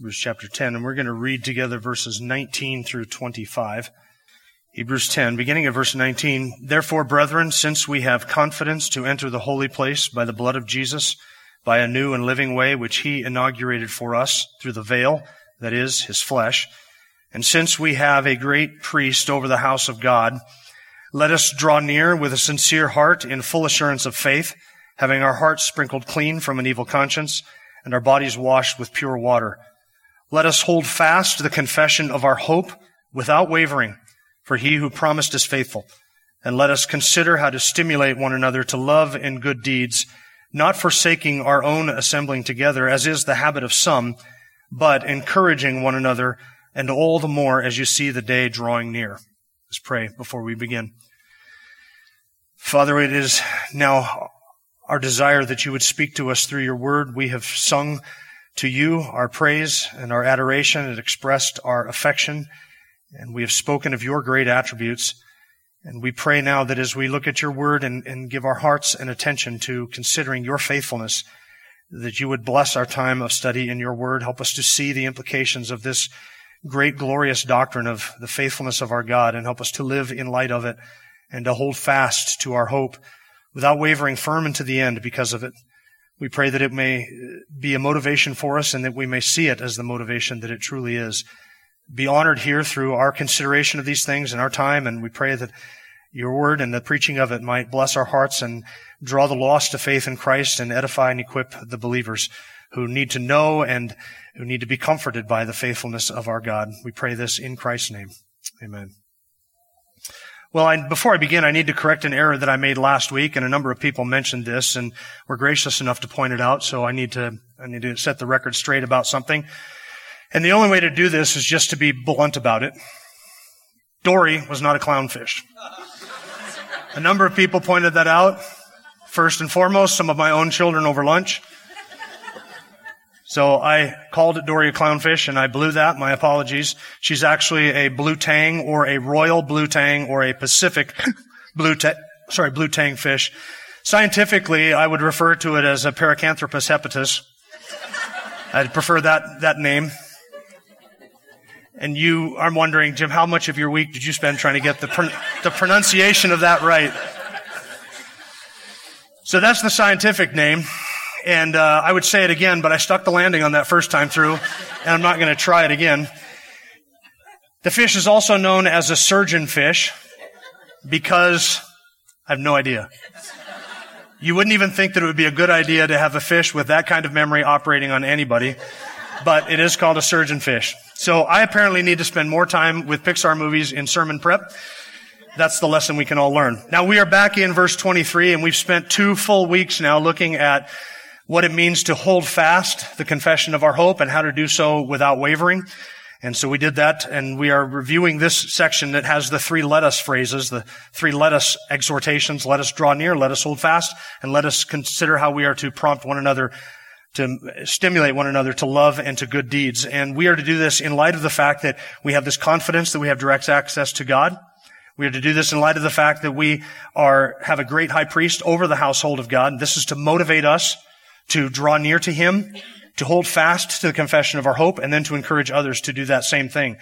Hebrews chapter 10, and we're going to read together verses 19 through 25. Hebrews 10, beginning at verse 19. Therefore, brethren, since we have confidence to enter the holy place by the blood of Jesus, by a new and living way which he inaugurated for us through the veil, that is, his flesh, and since we have a great priest over the house of God, let us draw near with a sincere heart in full assurance of faith, having our hearts sprinkled clean from an evil conscience and our bodies washed with pure water. Let us hold fast the confession of our hope without wavering, for he who promised is faithful. And let us consider how to stimulate one another to love and good deeds, not forsaking our own assembling together, as is the habit of some, but encouraging one another, and all the more as you see the day drawing near. Let's pray before we begin. Father, it is now our desire that you would speak to us through your word. We have sung to you our praise and our adoration. and expressed our affection, and we have spoken of your great attributes. And we pray now that as we look at your word and, and give our hearts and attention to considering your faithfulness, that you would bless our time of study in your word. Help us to see the implications of this great, glorious doctrine of the faithfulness of our God and help us to live in light of it and to hold fast to our hope without wavering firm into the end because of it. We pray that it may be a motivation for us and that we may see it as the motivation that it truly is. Be honored here through our consideration of these things in our time, and we pray that your word and the preaching of it might bless our hearts and draw the lost to faith in Christ and edify and equip the believers who need to know and who need to be comforted by the faithfulness of our God. We pray this in Christ's name. Amen. Well, I, before I begin, I need to correct an error that I made last week, and a number of people mentioned this and were gracious enough to point it out. So I need to, I need to set the record straight about something. And the only way to do this is just to be blunt about it. Dory was not a clownfish. A number of people pointed that out. First and foremost, some of my own children over lunch. So I called it Doria clownfish and I blew that. My apologies. She's actually a blue tang or a royal blue tang or a Pacific blue tang, sorry, blue tang fish. Scientifically, I would refer to it as a Paracanthurus hepatus. I'd prefer that, that name. And you are wondering, Jim, how much of your week did you spend trying to get the, the pronunciation of that right? So that's the scientific name. And uh, I would say it again, but I stuck the landing on that first time through, and I'm not going to try it again. The fish is also known as a surgeon fish because I have no idea. You wouldn't even think that it would be a good idea to have a fish with that kind of memory operating on anybody, but it is called a surgeon fish. So I apparently need to spend more time with Pixar movies in sermon prep. That's the lesson we can all learn. Now we are back in verse 23 and we've spent two full weeks now looking at what it means to hold fast the confession of our hope and how to do so without wavering. And so we did that and we are reviewing this section that has the three let us phrases, the three let us exhortations, let us draw near, let us hold fast, and let us consider how we are to prompt one another to stimulate one another to love and to good deeds. And we are to do this in light of the fact that we have this confidence that we have direct access to God. We are to do this in light of the fact that we are, have a great high priest over the household of God. This is to motivate us to draw near to Him, to hold fast to the confession of our hope, and then to encourage others to do that same thing.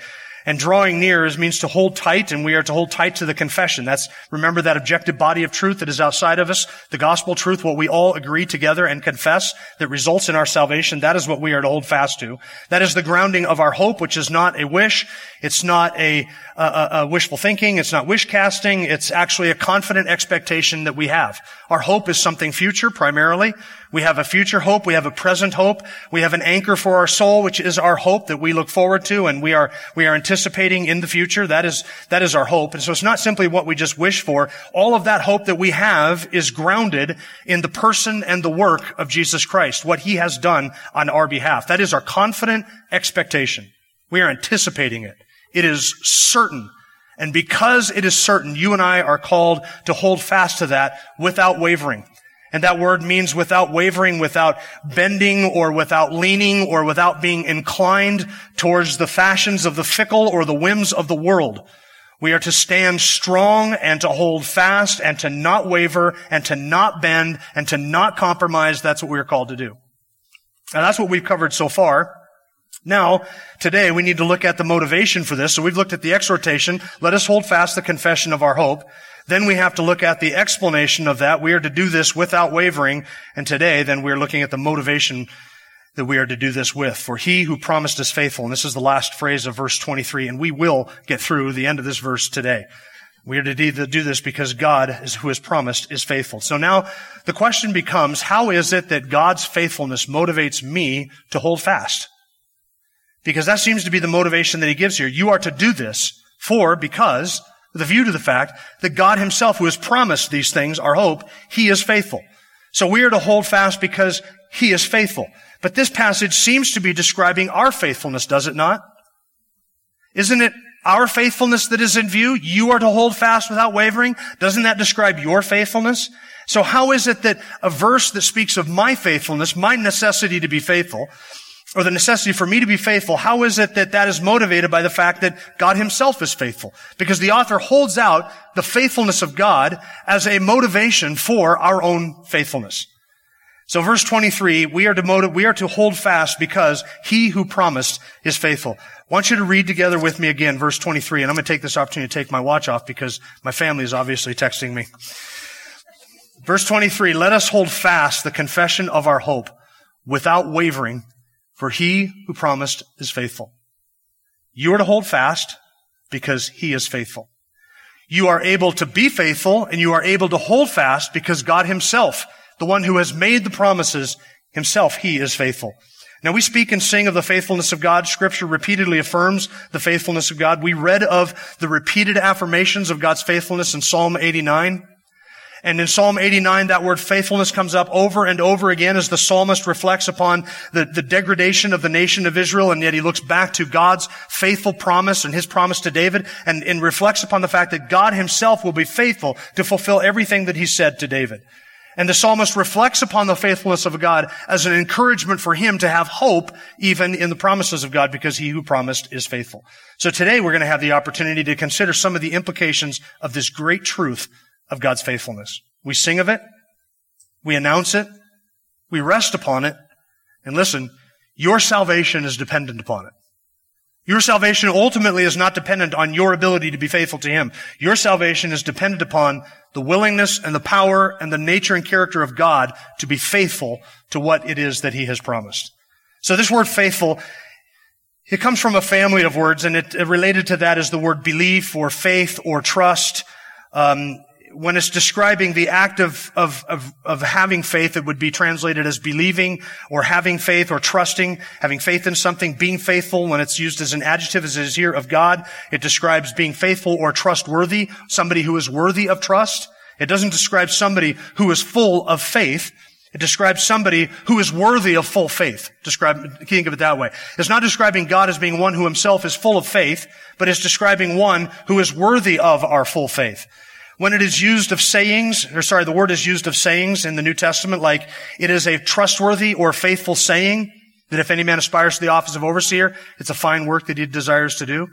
And drawing near is, means to hold tight, and we are to hold tight to the confession. That's, remember that objective body of truth that is outside of us, the gospel truth, what we all agree together and confess that results in our salvation. That is what we are to hold fast to. That is the grounding of our hope, which is not a wish. It's not a, a, a wishful thinking. It's not wish casting. It's actually a confident expectation that we have. Our hope is something future primarily. We have a future hope. We have a present hope. We have an anchor for our soul, which is our hope that we look forward to and we are, we are anticipating in the future. That is, that is our hope. And so it's not simply what we just wish for. All of that hope that we have is grounded in the person and the work of Jesus Christ, what he has done on our behalf. That is our confident expectation. We are anticipating it. It is certain. And because it is certain, you and I are called to hold fast to that without wavering. And that word means without wavering, without bending or without leaning or without being inclined towards the fashions of the fickle or the whims of the world. We are to stand strong and to hold fast and to not waver and to not bend and to not compromise. That's what we are called to do. And that's what we've covered so far. Now, today we need to look at the motivation for this. So we've looked at the exhortation. Let us hold fast the confession of our hope. Then we have to look at the explanation of that. We are to do this without wavering. And today, then we're looking at the motivation that we are to do this with. For he who promised is faithful. And this is the last phrase of verse 23. And we will get through the end of this verse today. We are to do this because God is, who has promised is faithful. So now the question becomes, how is it that God's faithfulness motivates me to hold fast? Because that seems to be the motivation that he gives here. You are to do this for, because, a view to the fact that God himself, who has promised these things, our hope, he is faithful. So we are to hold fast because he is faithful. But this passage seems to be describing our faithfulness, does it not? Isn't it our faithfulness that is in view? You are to hold fast without wavering. Doesn't that describe your faithfulness? So how is it that a verse that speaks of my faithfulness, my necessity to be faithful, or the necessity for me to be faithful, how is it that that is motivated by the fact that God himself is faithful? Because the author holds out the faithfulness of God as a motivation for our own faithfulness. So verse 23, we are we are to hold fast because he who promised is faithful. I want you to read together with me again verse 23, and I'm going to take this opportunity to take my watch off because my family is obviously texting me. Verse 23, let us hold fast the confession of our hope without wavering for he who promised is faithful. You are to hold fast because he is faithful. You are able to be faithful and you are able to hold fast because God himself, the one who has made the promises, himself, he is faithful. Now we speak and sing of the faithfulness of God. Scripture repeatedly affirms the faithfulness of God. We read of the repeated affirmations of God's faithfulness in Psalm 89. And in Psalm 89, that word faithfulness comes up over and over again as the psalmist reflects upon the, the degradation of the nation of Israel, and yet he looks back to God's faithful promise and his promise to David, and, and reflects upon the fact that God himself will be faithful to fulfill everything that he said to David. And the psalmist reflects upon the faithfulness of God as an encouragement for him to have hope even in the promises of God because he who promised is faithful. So today we're going to have the opportunity to consider some of the implications of this great truth of God's faithfulness. We sing of it. We announce it. We rest upon it. And listen, your salvation is dependent upon it. Your salvation ultimately is not dependent on your ability to be faithful to Him. Your salvation is dependent upon the willingness and the power and the nature and character of God to be faithful to what it is that He has promised. So this word faithful, it comes from a family of words and it, related to that is the word belief or faith or trust. Um, when it's describing the act of, of, of, of, having faith, it would be translated as believing or having faith or trusting, having faith in something, being faithful. When it's used as an adjective, as it is here of God, it describes being faithful or trustworthy, somebody who is worthy of trust. It doesn't describe somebody who is full of faith. It describes somebody who is worthy of full faith. Describe, think of it that way. It's not describing God as being one who himself is full of faith, but it's describing one who is worthy of our full faith. When it is used of sayings, or sorry, the word is used of sayings in the New Testament, like it is a trustworthy or faithful saying that if any man aspires to the office of overseer, it's a fine work that he desires to do.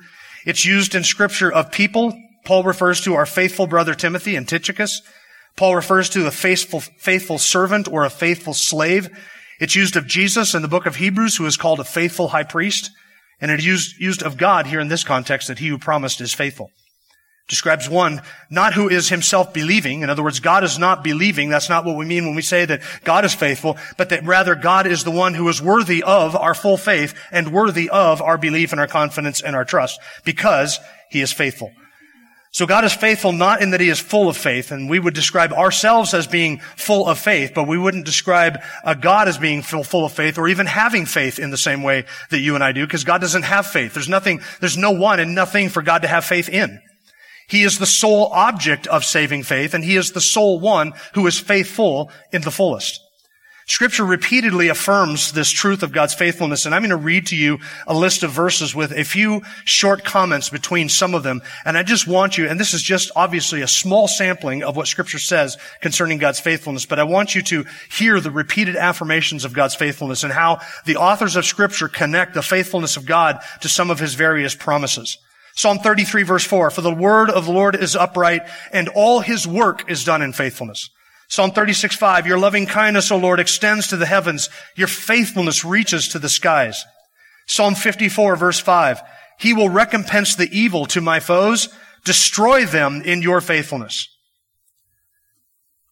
It's used in scripture of people. Paul refers to our faithful brother Timothy and Tychicus. Paul refers to a faithful, faithful servant or a faithful slave. It's used of Jesus in the book of Hebrews, who is called a faithful high priest. And it is used, used of God here in this context that he who promised is faithful describes one, not who is himself believing. In other words, God is not believing. That's not what we mean when we say that God is faithful, but that rather God is the one who is worthy of our full faith and worthy of our belief and our confidence and our trust because he is faithful. So God is faithful not in that he is full of faith, and we would describe ourselves as being full of faith, but we wouldn't describe a God as being full, of faith or even having faith in the same way that you and I do, because God doesn't have faith. There's nothing, there's no one and nothing for God to have faith in. He is the sole object of saving faith, and he is the sole one who is faithful in the fullest. Scripture repeatedly affirms this truth of God's faithfulness, and I'm going to read to you a list of verses with a few short comments between some of them. And I just want you, and this is just obviously a small sampling of what Scripture says concerning God's faithfulness, but I want you to hear the repeated affirmations of God's faithfulness and how the authors of Scripture connect the faithfulness of God to some of His various promises. Psalm 33 verse 4, for the word of the Lord is upright, and all His work is done in faithfulness. Psalm 36, 5, Your loving kindness, O Lord, extends to the heavens. Your faithfulness reaches to the skies. Psalm 54, verse 5, He will recompense the evil to my foes, destroy them in your faithfulness.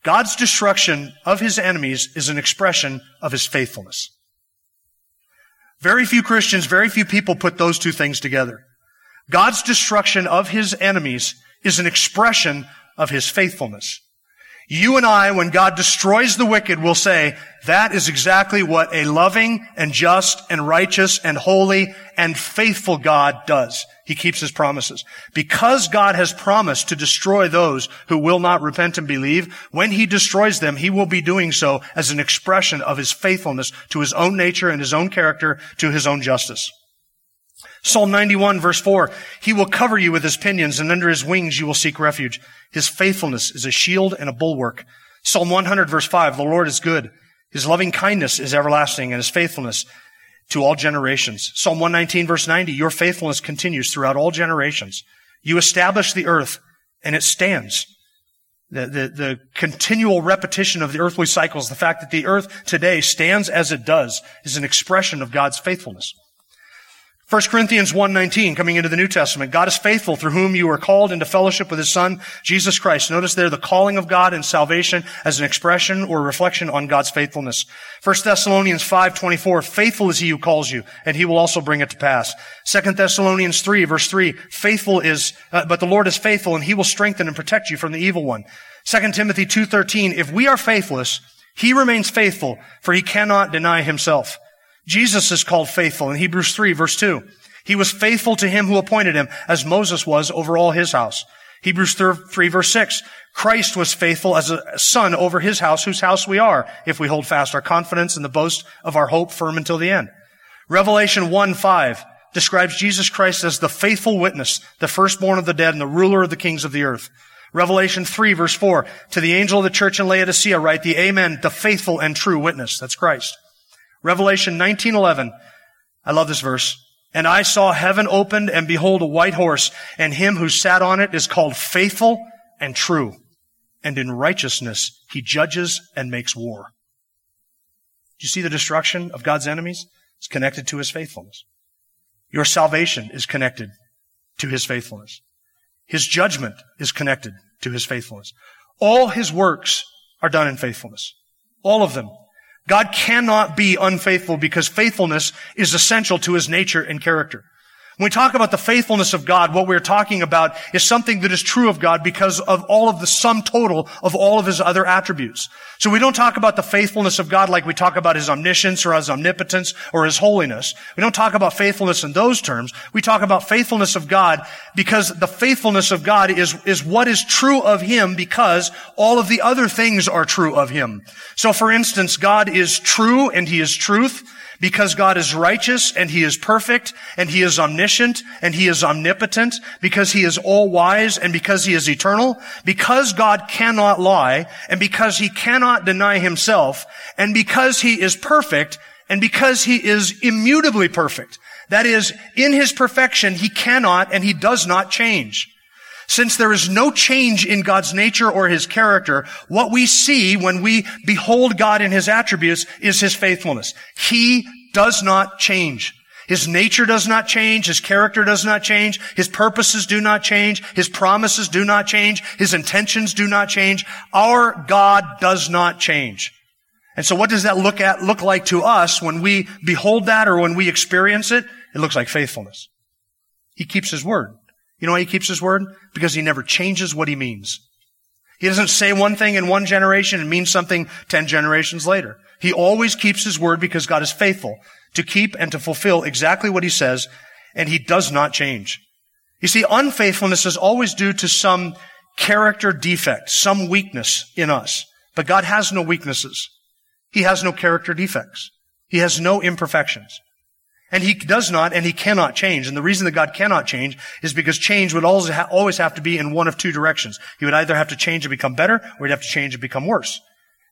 God's destruction of his enemies is an expression of his faithfulness. Very few Christians, very few people put those two things together. God's destruction of his enemies is an expression of his faithfulness. You and I, when God destroys the wicked, will say, that is exactly what a loving and just and righteous and holy and faithful God does. He keeps his promises. Because God has promised to destroy those who will not repent and believe, when he destroys them, he will be doing so as an expression of his faithfulness to his own nature and his own character, to his own justice. Psalm 91 verse 4, He will cover you with His pinions and under His wings you will seek refuge. His faithfulness is a shield and a bulwark. Psalm 100 verse 5, The Lord is good. His loving kindness is everlasting and His faithfulness to all generations. Psalm 119 verse 90, Your faithfulness continues throughout all generations. You establish the earth and it stands. The, the, the continual repetition of the earthly cycles, the fact that the earth today stands as it does, is an expression of God's faithfulness. 1 Corinthians 1.19, coming into the New Testament, God is faithful through whom you are called into fellowship with His Son, Jesus Christ. Notice there the calling of God and salvation as an expression or reflection on God's faithfulness. 1 Thessalonians 5.24, faithful is He who calls you, and He will also bring it to pass. 2 Thessalonians 3, verse 3, faithful is, uh, but the Lord is faithful, and He will strengthen and protect you from the evil one. 2 Timothy 2.13, if we are faithless, He remains faithful, for He cannot deny Himself. Jesus is called faithful in Hebrews 3 verse 2. He was faithful to him who appointed him as Moses was over all his house. Hebrews 3 verse 6. Christ was faithful as a son over his house, whose house we are, if we hold fast our confidence and the boast of our hope firm until the end. Revelation 1 5 describes Jesus Christ as the faithful witness, the firstborn of the dead and the ruler of the kings of the earth. Revelation 3 verse 4, to the angel of the church in Laodicea write the Amen, the faithful and true witness. That's Christ. Revelation 19:11. I love this verse. And I saw heaven opened and behold a white horse and him who sat on it is called faithful and true. And in righteousness he judges and makes war. Do you see the destruction of God's enemies? It's connected to his faithfulness. Your salvation is connected to his faithfulness. His judgment is connected to his faithfulness. All his works are done in faithfulness. All of them. God cannot be unfaithful because faithfulness is essential to his nature and character. When we talk about the faithfulness of God, what we're talking about is something that is true of God because of all of the sum total of all of his other attributes. So we don't talk about the faithfulness of God like we talk about his omniscience or his omnipotence or his holiness. We don't talk about faithfulness in those terms. We talk about faithfulness of God because the faithfulness of God is, is what is true of him because all of the other things are true of him. So for instance, God is true and he is truth because God is righteous and He is perfect and He is omniscient and He is omnipotent because He is all wise and because He is eternal, because God cannot lie and because He cannot deny Himself and because He is perfect and because He is immutably perfect. That is, in His perfection, He cannot and He does not change. Since there is no change in God's nature or His character, what we see when we behold God in His attributes is His faithfulness. He does not change. His nature does not change. His character does not change. His purposes do not change. His promises do not change. His intentions do not change. Our God does not change. And so what does that look at, look like to us when we behold that or when we experience it? It looks like faithfulness. He keeps his word. You know why he keeps his word? Because he never changes what he means. He doesn't say one thing in one generation and mean something ten generations later. He always keeps his word because God is faithful to keep and to fulfill exactly what he says, and he does not change. You see, unfaithfulness is always due to some character defect, some weakness in us. But God has no weaknesses. He has no character defects. He has no imperfections. And he does not and he cannot change. And the reason that God cannot change is because change would always have to be in one of two directions. He would either have to change and become better or he'd have to change and become worse.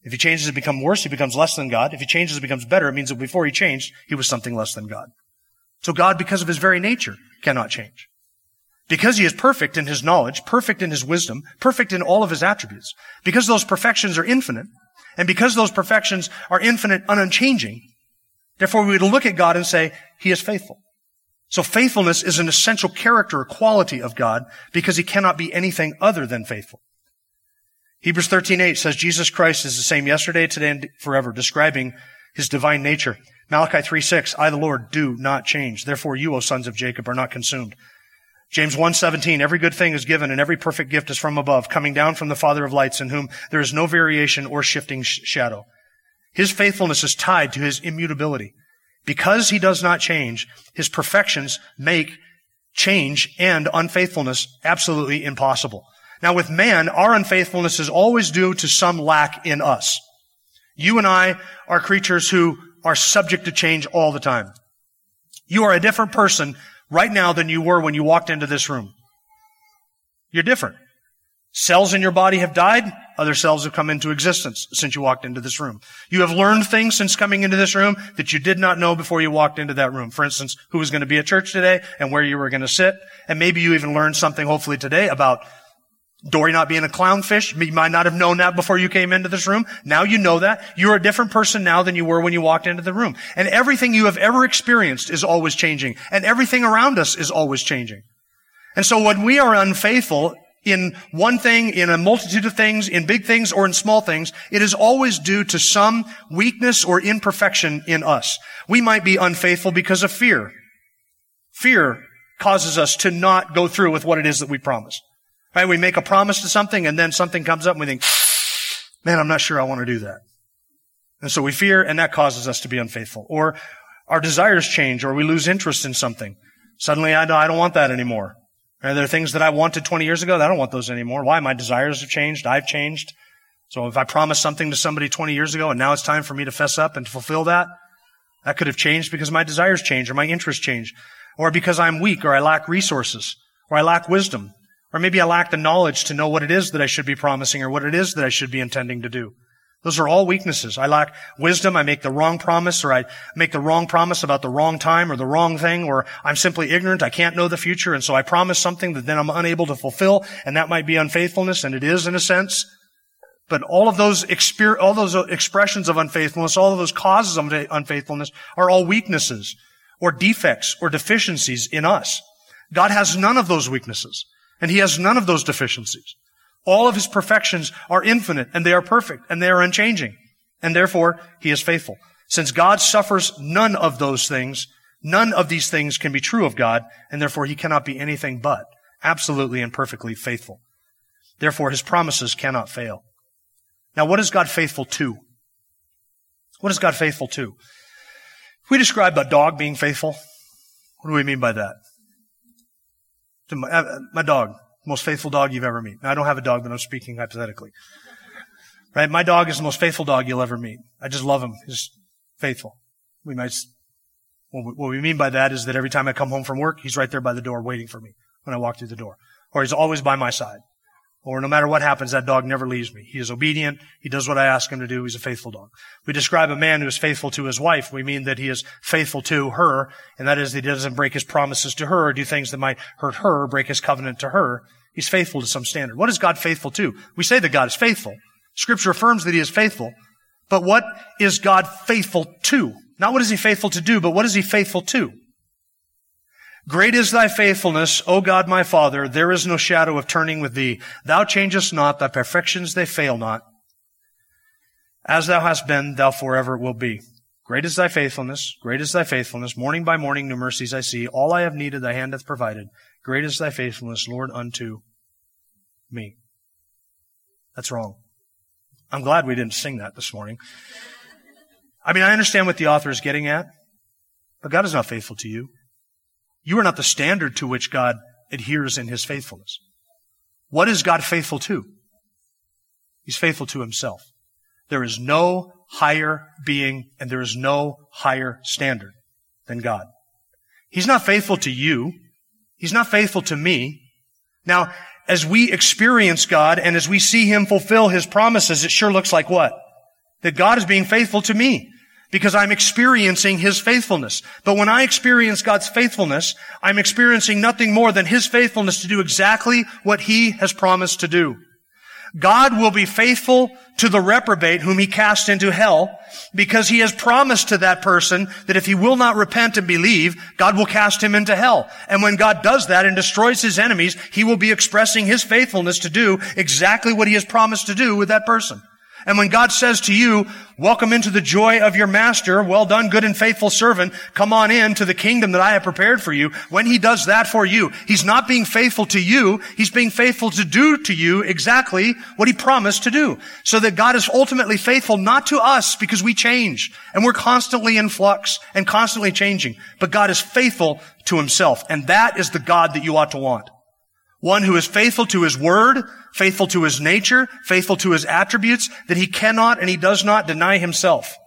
If he changes and becomes worse, he becomes less than God. If he changes and becomes better, it means that before he changed, he was something less than God. So God, because of his very nature, cannot change. Because he is perfect in his knowledge, perfect in his wisdom, perfect in all of his attributes, because those perfections are infinite, and because those perfections are infinite and unchanging, therefore we would look at God and say, he is faithful. So faithfulness is an essential character or quality of God because he cannot be anything other than faithful. Hebrews 13:8 says Jesus Christ is the same yesterday, today, and forever, describing his divine nature. Malachi 3:6, I the Lord do not change. Therefore you, O sons of Jacob, are not consumed. James 1:17, every good thing is given and every perfect gift is from above, coming down from the Father of lights, in whom there is no variation or shifting sh- shadow. His faithfulness is tied to his immutability. Because he does not change, his perfections make change and unfaithfulness absolutely impossible. Now with man, our unfaithfulness is always due to some lack in us. You and I are creatures who are subject to change all the time. You are a different person right now than you were when you walked into this room. You're different. Cells in your body have died. Other cells have come into existence since you walked into this room. You have learned things since coming into this room that you did not know before you walked into that room. For instance, who was going to be at church today and where you were going to sit. And maybe you even learned something hopefully today about Dory not being a clownfish, you might not have known that before you came into this room. Now you know that. You're a different person now than you were when you walked into the room. And everything you have ever experienced is always changing. And everything around us is always changing. And so when we are unfaithful in one thing, in a multitude of things, in big things or in small things, it is always due to some weakness or imperfection in us. We might be unfaithful because of fear. Fear causes us to not go through with what it is that we promise. Right? We make a promise to something and then something comes up and we think, man, I'm not sure I want to do that. And so we fear and that causes us to be unfaithful. Or our desires change or we lose interest in something. Suddenly I don't want that anymore. Right? There are things that I wanted 20 years ago that I don't want those anymore. Why? My desires have changed. I've changed. So if I promised something to somebody 20 years ago and now it's time for me to fess up and to fulfill that, that could have changed because my desires change or my interests change or because I'm weak or I lack resources or I lack wisdom or maybe I lack the knowledge to know what it is that I should be promising or what it is that I should be intending to do. Those are all weaknesses. I lack wisdom. I make the wrong promise or I make the wrong promise about the wrong time or the wrong thing or I'm simply ignorant. I can't know the future. And so I promise something that then I'm unable to fulfill and that might be unfaithfulness and it is in a sense. But all of those exper- all those expressions of unfaithfulness, all of those causes of unfaithfulness are all weaknesses or defects or deficiencies in us. God has none of those weaknesses. And he has none of those deficiencies. All of his perfections are infinite and they are perfect and they are unchanging. And therefore, he is faithful. Since God suffers none of those things, none of these things can be true of God, and therefore he cannot be anything but absolutely and perfectly faithful. Therefore, his promises cannot fail. Now, what is God faithful to? What is God faithful to? If we describe a dog being faithful, what do we mean by that? to my, uh, my dog, most faithful dog you've ever met. I don't have a dog, but I'm speaking hypothetically. Right? My dog is the most faithful dog you'll ever meet. I just love him. He's faithful. We might, what we mean by that is that every time I come home from work, he's right there by the door waiting for me when I walk through the door. Or he's always by my side. Or no matter what happens, that dog never leaves me. He is obedient. He does what I ask him to do. He's a faithful dog. We describe a man who is faithful to his wife. We mean that he is faithful to her, and that is he doesn't break his promises to her or do things that might hurt her, or break his covenant to her. He's faithful to some standard. What is God faithful to? We say that God is faithful. Scripture affirms that he is faithful. But what is God faithful to? Not what is he faithful to do, but what is he faithful to? Great is thy faithfulness, O God my Father. There is no shadow of turning with thee. Thou changest not. Thy perfections, they fail not. As thou hast been, thou forever will be. Great is thy faithfulness. Great is thy faithfulness. Morning by morning, new mercies I see. All I have needed, thy hand hath provided. Great is thy faithfulness, Lord, unto me. That's wrong. I'm glad we didn't sing that this morning. I mean, I understand what the author is getting at, but God is not faithful to you. You are not the standard to which God adheres in his faithfulness. What is God faithful to? He's faithful to himself. There is no higher being and there is no higher standard than God. He's not faithful to you. He's not faithful to me. Now, as we experience God and as we see Him fulfill His promises, it sure looks like what? That God is being faithful to me because I'm experiencing His faithfulness. But when I experience God's faithfulness, I'm experiencing nothing more than His faithfulness to do exactly what He has promised to do. God will be faithful to the reprobate whom he cast into hell because he has promised to that person that if he will not repent and believe, God will cast him into hell. And when God does that and destroys his enemies, he will be expressing his faithfulness to do exactly what he has promised to do with that person. And when God says to you, welcome into the joy of your master, well done, good and faithful servant, come on in to the kingdom that I have prepared for you, when he does that for you, he's not being faithful to you, he's being faithful to do to you exactly what he promised to do. So that God is ultimately faithful not to us because we change and we're constantly in flux and constantly changing, but God is faithful to himself. And that is the God that you ought to want. One who is faithful to his word, faithful to his nature, faithful to his attributes, that he cannot and he does not deny himself.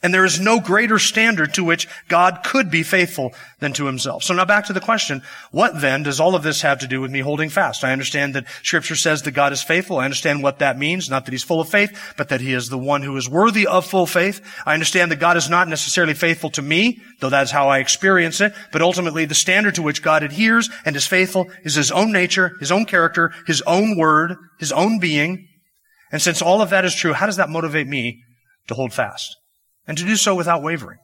And there is no greater standard to which God could be faithful than to himself. So now back to the question, what then does all of this have to do with me holding fast? I understand that scripture says that God is faithful. I understand what that means. Not that he's full of faith, but that he is the one who is worthy of full faith. I understand that God is not necessarily faithful to me, though that's how I experience it, but ultimately the standard to which God adheres and is faithful is his own nature, his own character, his own word, his own being. And since all of that is true, how does that motivate me to hold fast? And to do so without wavering,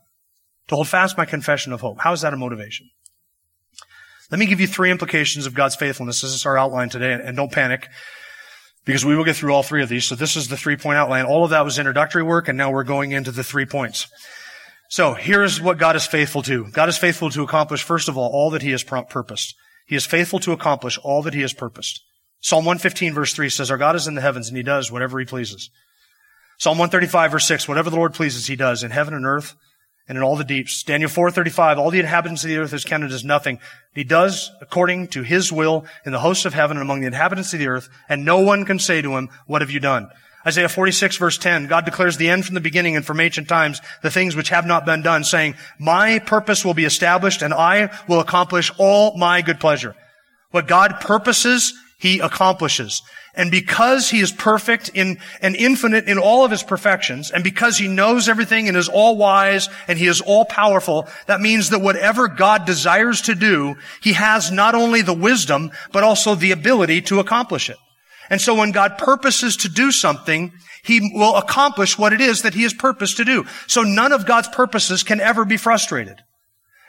to hold fast my confession of hope. How is that a motivation? Let me give you three implications of God's faithfulness. This is our outline today, and don't panic because we will get through all three of these. So this is the three point outline. All of that was introductory work, and now we're going into the three points. So here's what God is faithful to. God is faithful to accomplish, first of all, all that He has purposed. He is faithful to accomplish all that He has purposed. Psalm 115 verse 3 says, Our God is in the heavens and He does whatever He pleases. Psalm 135 verse 6, whatever the Lord pleases, he does in heaven and earth and in all the deeps. Daniel 4:35, all the inhabitants of the earth is counted as nothing. He does according to his will in the hosts of heaven and among the inhabitants of the earth, and no one can say to him, what have you done? Isaiah 46 verse 10, God declares the end from the beginning and from ancient times, the things which have not been done, saying, my purpose will be established and I will accomplish all my good pleasure. What God purposes, he accomplishes. And because he is perfect in and infinite in all of his perfections, and because he knows everything and is all wise and he is all powerful, that means that whatever God desires to do, he has not only the wisdom, but also the ability to accomplish it. And so when God purposes to do something, he will accomplish what it is that he has purposed to do. So none of God's purposes can ever be frustrated.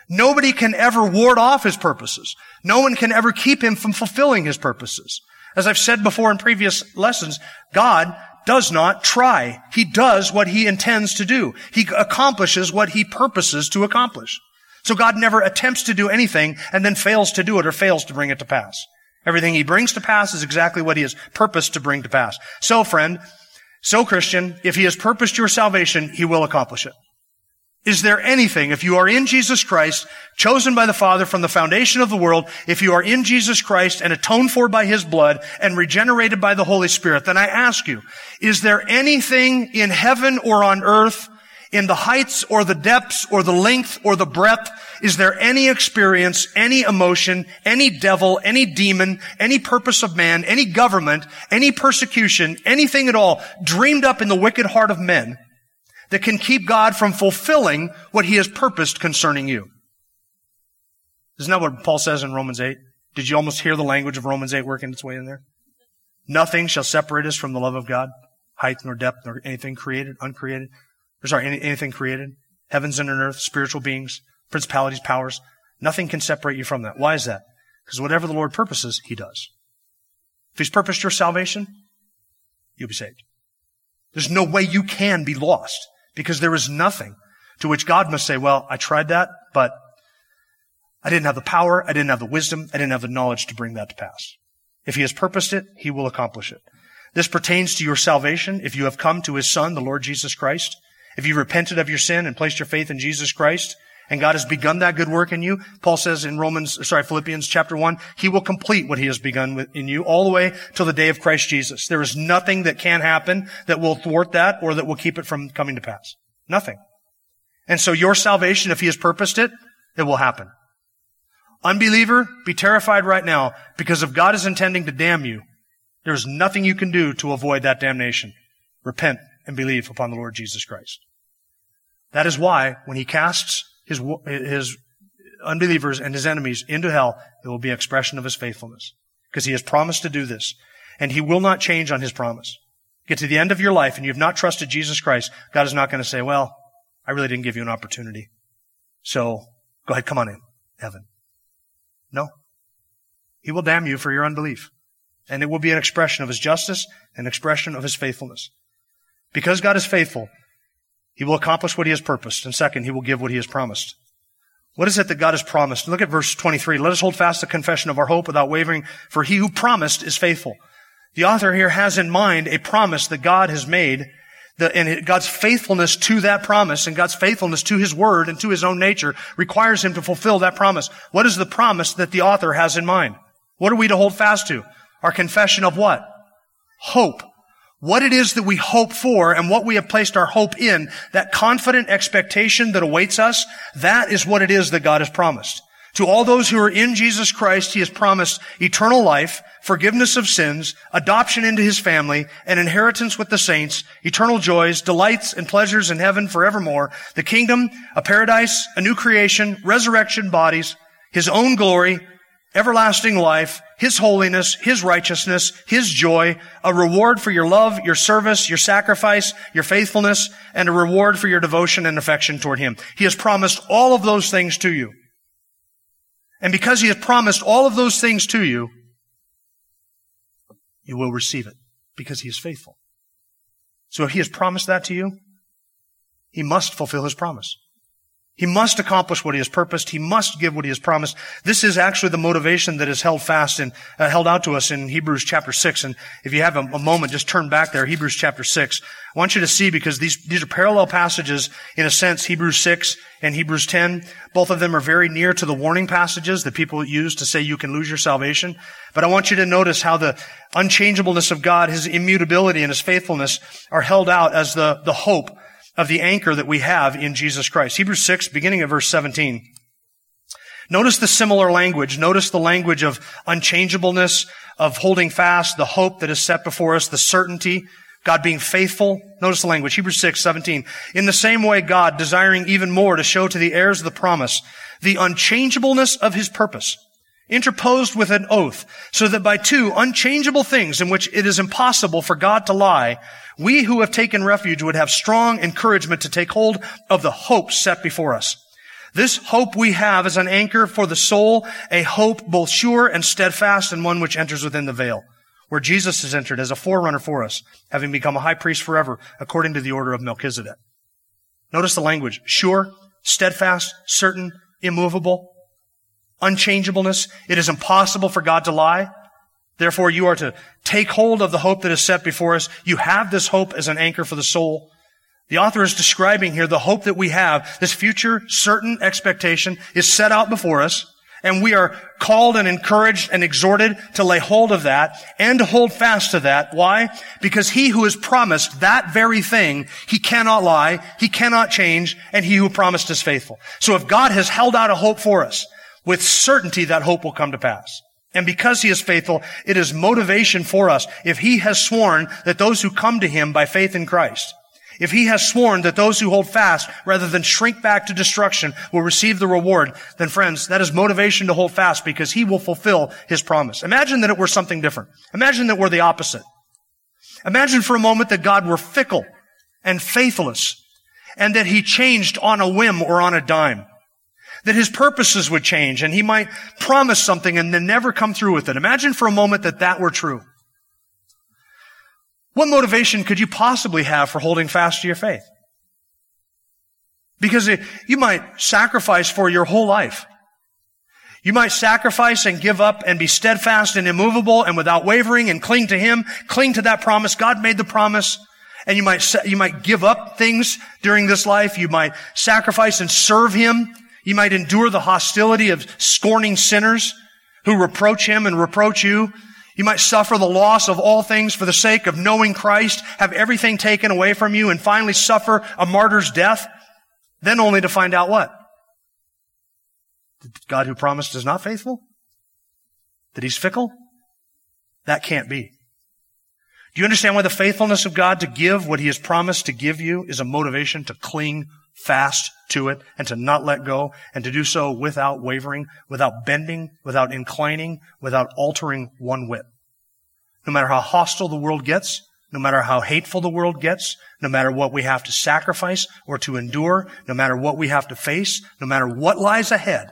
Nobody can ever ward off his purposes. No one can ever keep him from fulfilling his purposes. As I've said before in previous lessons, God does not try. He does what he intends to do. He accomplishes what he purposes to accomplish. So God never attempts to do anything and then fails to do it or fails to bring it to pass. Everything he brings to pass is exactly what he has purposed to bring to pass. So friend, so Christian, if he has purposed your salvation, he will accomplish it. Is there anything, if you are in Jesus Christ, chosen by the Father from the foundation of the world, if you are in Jesus Christ and atoned for by His blood and regenerated by the Holy Spirit, then I ask you, is there anything in heaven or on earth, in the heights or the depths or the length or the breadth, is there any experience, any emotion, any devil, any demon, any purpose of man, any government, any persecution, anything at all dreamed up in the wicked heart of men that can keep God from fulfilling what he has purposed concerning you. Isn't that what Paul says in Romans 8? Did you almost hear the language of Romans 8 working its way in there? Nothing shall separate us from the love of God, height nor depth nor anything created, uncreated. Or sorry, any, anything created. Heavens and earth, spiritual beings, principalities, powers. Nothing can separate you from that. Why is that? Because whatever the Lord purposes, He does. If He's purposed your salvation, you'll be saved. There's no way you can be lost. Because there is nothing to which God must say, well, I tried that, but I didn't have the power, I didn't have the wisdom, I didn't have the knowledge to bring that to pass. If he has purposed it, he will accomplish it. This pertains to your salvation if you have come to his son, the Lord Jesus Christ. If you repented of your sin and placed your faith in Jesus Christ, and God has begun that good work in you. Paul says in Romans, sorry, Philippians chapter one, he will complete what he has begun in you all the way till the day of Christ Jesus. There is nothing that can happen that will thwart that or that will keep it from coming to pass. Nothing. And so your salvation, if he has purposed it, it will happen. Unbeliever, be terrified right now because if God is intending to damn you, there's nothing you can do to avoid that damnation. Repent and believe upon the Lord Jesus Christ. That is why when he casts his, his unbelievers and his enemies into hell, it will be an expression of his faithfulness. Because he has promised to do this. And he will not change on his promise. Get to the end of your life and you have not trusted Jesus Christ, God is not going to say, well, I really didn't give you an opportunity. So go ahead, come on in, heaven. No. He will damn you for your unbelief. And it will be an expression of his justice, an expression of his faithfulness. Because God is faithful, he will accomplish what he has purposed. And second, he will give what he has promised. What is it that God has promised? Look at verse 23. Let us hold fast the confession of our hope without wavering, for he who promised is faithful. The author here has in mind a promise that God has made, and God's faithfulness to that promise and God's faithfulness to his word and to his own nature requires him to fulfill that promise. What is the promise that the author has in mind? What are we to hold fast to? Our confession of what? Hope what it is that we hope for and what we have placed our hope in, that confident expectation that awaits us, that is what it is that God has promised. To all those who are in Jesus Christ, He has promised eternal life, forgiveness of sins, adoption into His family, an inheritance with the saints, eternal joys, delights and pleasures in heaven forevermore, the kingdom, a paradise, a new creation, resurrection bodies, His own glory, everlasting life, His holiness, His righteousness, His joy, a reward for your love, your service, your sacrifice, your faithfulness, and a reward for your devotion and affection toward Him. He has promised all of those things to you. And because He has promised all of those things to you, you will receive it because He is faithful. So if He has promised that to you, He must fulfill His promise. He must accomplish what he has purposed. He must give what he has promised. This is actually the motivation that is held fast and uh, held out to us in Hebrews chapter 6. And if you have a, a, moment, just turn back there, Hebrews chapter 6. I want you to see because these, these are parallel passages in a sense, Hebrews 6 and Hebrews 10. Both of them are very near to the warning passages that people use to say you can lose your salvation. But I want you to notice how the unchangeableness of God, His immutability and His faithfulness are held out as the, the hope of the anchor that we have in Jesus Christ. Hebrews 6, beginning of verse 17. Notice the similar language. Notice the language of unchangeableness, of holding fast, the hope that is set before us, the certainty, God being faithful. Notice the language. Hebrews 6, 17. In the same way, God, desiring even more to show to the heirs of the promise the unchangeableness of his purpose, interposed with an oath, so that by two unchangeable things in which it is impossible for God to lie, we who have taken refuge would have strong encouragement to take hold of the hope set before us. This hope we have is an anchor for the soul, a hope both sure and steadfast and one which enters within the veil, where Jesus has entered as a forerunner for us, having become a high priest forever, according to the order of Melchizedek. Notice the language. Sure, steadfast, certain, immovable, unchangeableness. It is impossible for God to lie. Therefore, you are to take hold of the hope that is set before us. You have this hope as an anchor for the soul. The author is describing here the hope that we have, this future certain expectation is set out before us, and we are called and encouraged and exhorted to lay hold of that and to hold fast to that. Why? Because he who has promised that very thing, he cannot lie, he cannot change, and he who promised is faithful. So if God has held out a hope for us, with certainty that hope will come to pass. And because he is faithful, it is motivation for us. If he has sworn that those who come to him by faith in Christ, if he has sworn that those who hold fast rather than shrink back to destruction will receive the reward, then friends, that is motivation to hold fast because he will fulfill his promise. Imagine that it were something different. Imagine that we're the opposite. Imagine for a moment that God were fickle and faithless and that he changed on a whim or on a dime that his purposes would change and he might promise something and then never come through with it. Imagine for a moment that that were true. What motivation could you possibly have for holding fast to your faith? Because you might sacrifice for your whole life. You might sacrifice and give up and be steadfast and immovable and without wavering and cling to Him, cling to that promise. God made the promise. And you might, you might give up things during this life. You might sacrifice and serve Him. You might endure the hostility of scorning sinners who reproach him and reproach you. You might suffer the loss of all things for the sake of knowing Christ, have everything taken away from you, and finally suffer a martyr's death, then only to find out what? That God who promised is not faithful? That he's fickle? That can't be. Do you understand why the faithfulness of God to give what he has promised to give you is a motivation to cling fast to it and to not let go and to do so without wavering, without bending, without inclining, without altering one whit. No matter how hostile the world gets, no matter how hateful the world gets, no matter what we have to sacrifice or to endure, no matter what we have to face, no matter what lies ahead,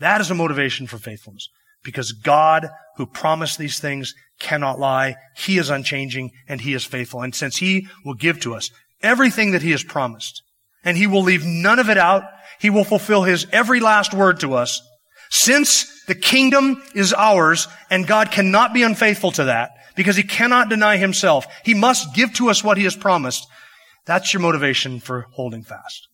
that is a motivation for faithfulness. Because God, who promised these things, cannot lie. He is unchanging and He is faithful. And since He will give to us everything that He has promised, and he will leave none of it out. He will fulfill his every last word to us. Since the kingdom is ours and God cannot be unfaithful to that because he cannot deny himself. He must give to us what he has promised. That's your motivation for holding fast.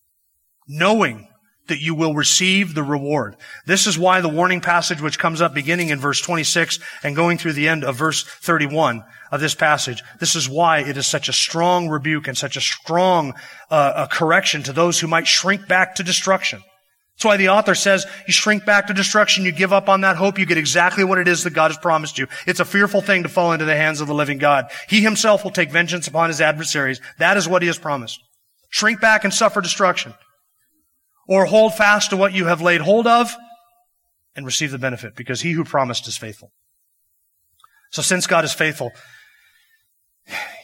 Knowing that you will receive the reward. This is why the warning passage which comes up beginning in verse 26 and going through the end of verse 31 of this passage, this is why it is such a strong rebuke and such a strong uh, a correction to those who might shrink back to destruction. That's why the author says you shrink back to destruction, you give up on that hope, you get exactly what it is that God has promised you. It's a fearful thing to fall into the hands of the living God. He himself will take vengeance upon his adversaries. That is what he has promised. Shrink back and suffer destruction or hold fast to what you have laid hold of and receive the benefit because he who promised is faithful. So since God is faithful,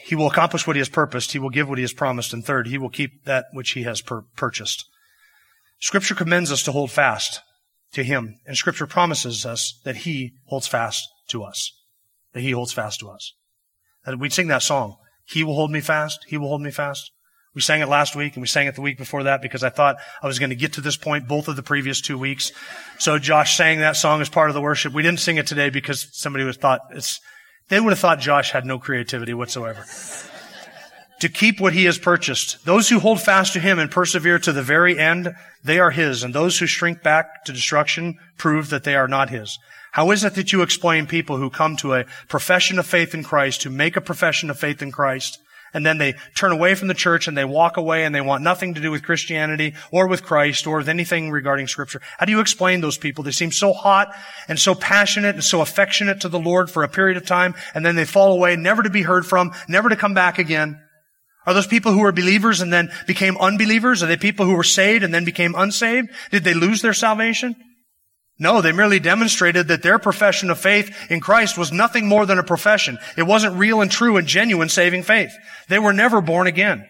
he will accomplish what he has purposed. He will give what he has promised. And third, he will keep that which he has pur- purchased. Scripture commends us to hold fast to him. And scripture promises us that he holds fast to us. That he holds fast to us. And we'd sing that song. He will hold me fast. He will hold me fast. We sang it last week and we sang it the week before that because I thought I was going to get to this point both of the previous two weeks. So Josh sang that song as part of the worship. We didn't sing it today because somebody would have thought it's, they would have thought Josh had no creativity whatsoever. to keep what he has purchased. Those who hold fast to him and persevere to the very end, they are his. And those who shrink back to destruction prove that they are not his. How is it that you explain people who come to a profession of faith in Christ, who make a profession of faith in Christ, and then they turn away from the church and they walk away and they want nothing to do with Christianity or with Christ or with anything regarding scripture. How do you explain those people? They seem so hot and so passionate and so affectionate to the Lord for a period of time and then they fall away, never to be heard from, never to come back again. Are those people who were believers and then became unbelievers? Are they people who were saved and then became unsaved? Did they lose their salvation? No, they merely demonstrated that their profession of faith in Christ was nothing more than a profession. It wasn't real and true and genuine saving faith. They were never born again.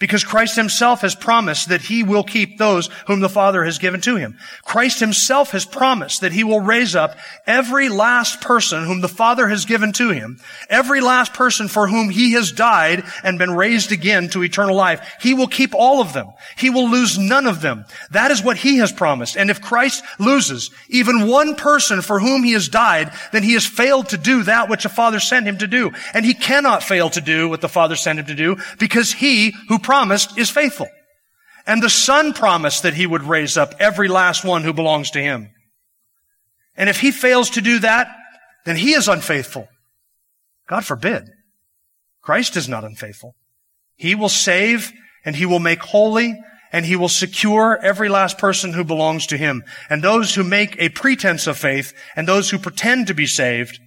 Because Christ himself has promised that he will keep those whom the Father has given to him. Christ himself has promised that he will raise up every last person whom the Father has given to him, every last person for whom he has died and been raised again to eternal life. He will keep all of them. He will lose none of them. That is what he has promised. And if Christ loses even one person for whom he has died, then he has failed to do that which the Father sent him to do. And he cannot fail to do what the Father sent him to do because he who promised is faithful. And the Son promised that He would raise up every last one who belongs to Him. And if He fails to do that, then He is unfaithful. God forbid. Christ is not unfaithful. He will save and He will make holy and He will secure every last person who belongs to Him. And those who make a pretense of faith and those who pretend to be saved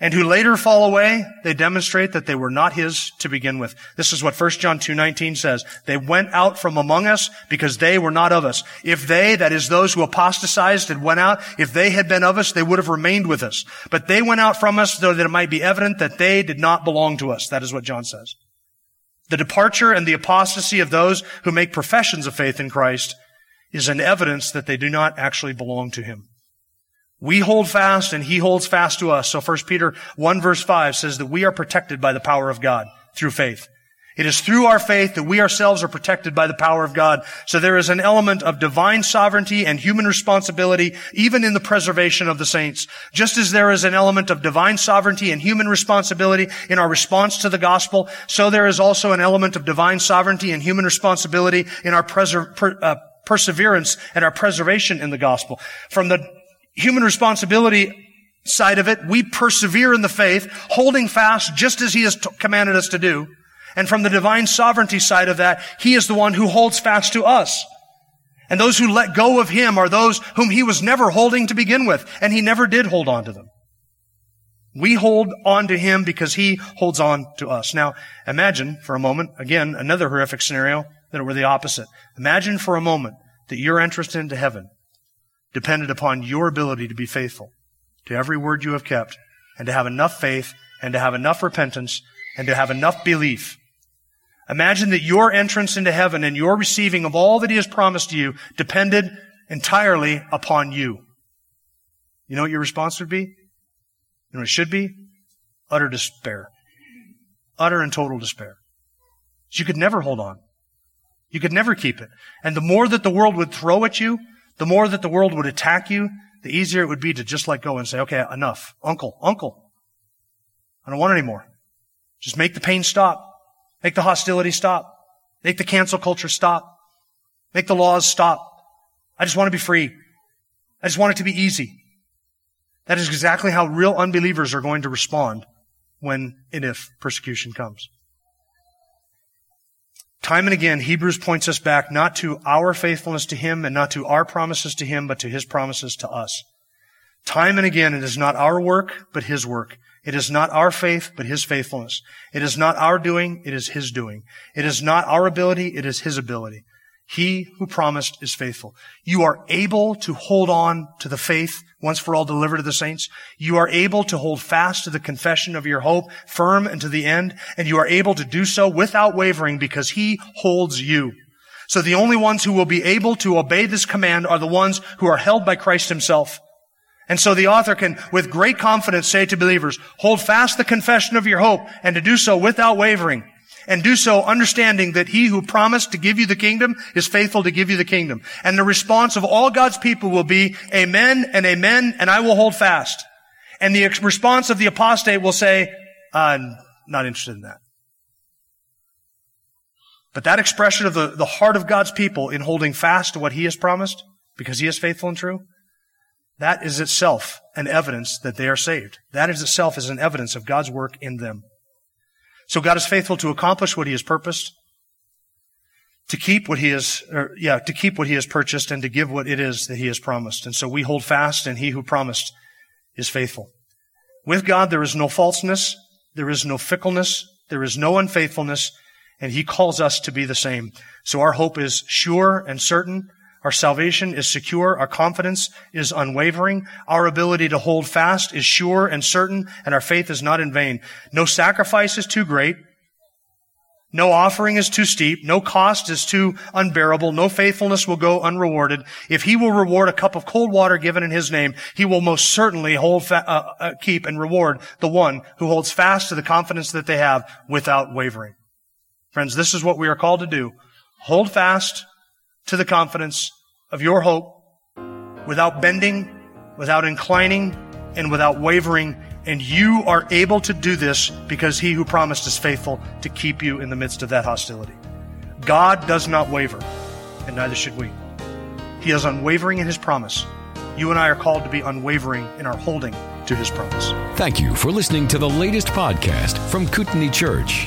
and who later fall away, they demonstrate that they were not his to begin with. This is what 1 John 2:19 says. They went out from among us because they were not of us. If they, that is those who apostatized and went out, if they had been of us, they would have remained with us. But they went out from us so that it might be evident that they did not belong to us. That is what John says. The departure and the apostasy of those who make professions of faith in Christ is an evidence that they do not actually belong to him. We hold fast and he holds fast to us. So 1 Peter 1 verse 5 says that we are protected by the power of God through faith. It is through our faith that we ourselves are protected by the power of God. So there is an element of divine sovereignty and human responsibility even in the preservation of the saints. Just as there is an element of divine sovereignty and human responsibility in our response to the gospel, so there is also an element of divine sovereignty and human responsibility in our preser- per, uh, perseverance and our preservation in the gospel. From the human responsibility side of it, we persevere in the faith, holding fast just as he has t- commanded us to do. And from the divine sovereignty side of that, he is the one who holds fast to us. And those who let go of him are those whom he was never holding to begin with, and he never did hold on to them. We hold on to him because he holds on to us. Now, imagine for a moment, again, another horrific scenario that were the opposite. Imagine for a moment that your entrance into heaven depended upon your ability to be faithful to every word you have kept and to have enough faith and to have enough repentance and to have enough belief Imagine that your entrance into heaven and your receiving of all that He has promised you depended entirely upon you. You know what your response would be? You know what it should be? Utter despair. Utter and total despair. You could never hold on. You could never keep it. And the more that the world would throw at you, the more that the world would attack you, the easier it would be to just let go and say, okay, enough. Uncle, uncle. I don't want any more. Just make the pain stop. Make the hostility stop. Make the cancel culture stop. Make the laws stop. I just want to be free. I just want it to be easy. That is exactly how real unbelievers are going to respond when and if persecution comes. Time and again, Hebrews points us back not to our faithfulness to Him and not to our promises to Him, but to His promises to us. Time and again, it is not our work, but His work. It is not our faith, but His faithfulness. It is not our doing, it is His doing. It is not our ability, it is His ability. He who promised is faithful. You are able to hold on to the faith once for all delivered to the saints. You are able to hold fast to the confession of your hope firm and to the end. And you are able to do so without wavering because He holds you. So the only ones who will be able to obey this command are the ones who are held by Christ Himself. And so the author can, with great confidence, say to believers, hold fast the confession of your hope and to do so without wavering. And do so understanding that he who promised to give you the kingdom is faithful to give you the kingdom. And the response of all God's people will be, Amen and Amen, and I will hold fast. And the response of the apostate will say, uh, I'm not interested in that. But that expression of the, the heart of God's people in holding fast to what he has promised, because he is faithful and true, that is itself an evidence that they are saved. That is itself is an evidence of God's work in them. So God is faithful to accomplish what He has purposed, to keep what He has, or, yeah, to keep what He has purchased and to give what it is that He has promised. And so we hold fast and He who promised is faithful. With God, there is no falseness. There is no fickleness. There is no unfaithfulness. And He calls us to be the same. So our hope is sure and certain. Our salvation is secure. Our confidence is unwavering. Our ability to hold fast is sure and certain, and our faith is not in vain. No sacrifice is too great. No offering is too steep. No cost is too unbearable. No faithfulness will go unrewarded. If he will reward a cup of cold water given in his name, he will most certainly hold, fa- uh, uh, keep and reward the one who holds fast to the confidence that they have without wavering. Friends, this is what we are called to do. Hold fast to the confidence of your hope without bending, without inclining, and without wavering. And you are able to do this because he who promised is faithful to keep you in the midst of that hostility. God does not waver, and neither should we. He is unwavering in his promise. You and I are called to be unwavering in our holding to his promise. Thank you for listening to the latest podcast from Kootenai Church.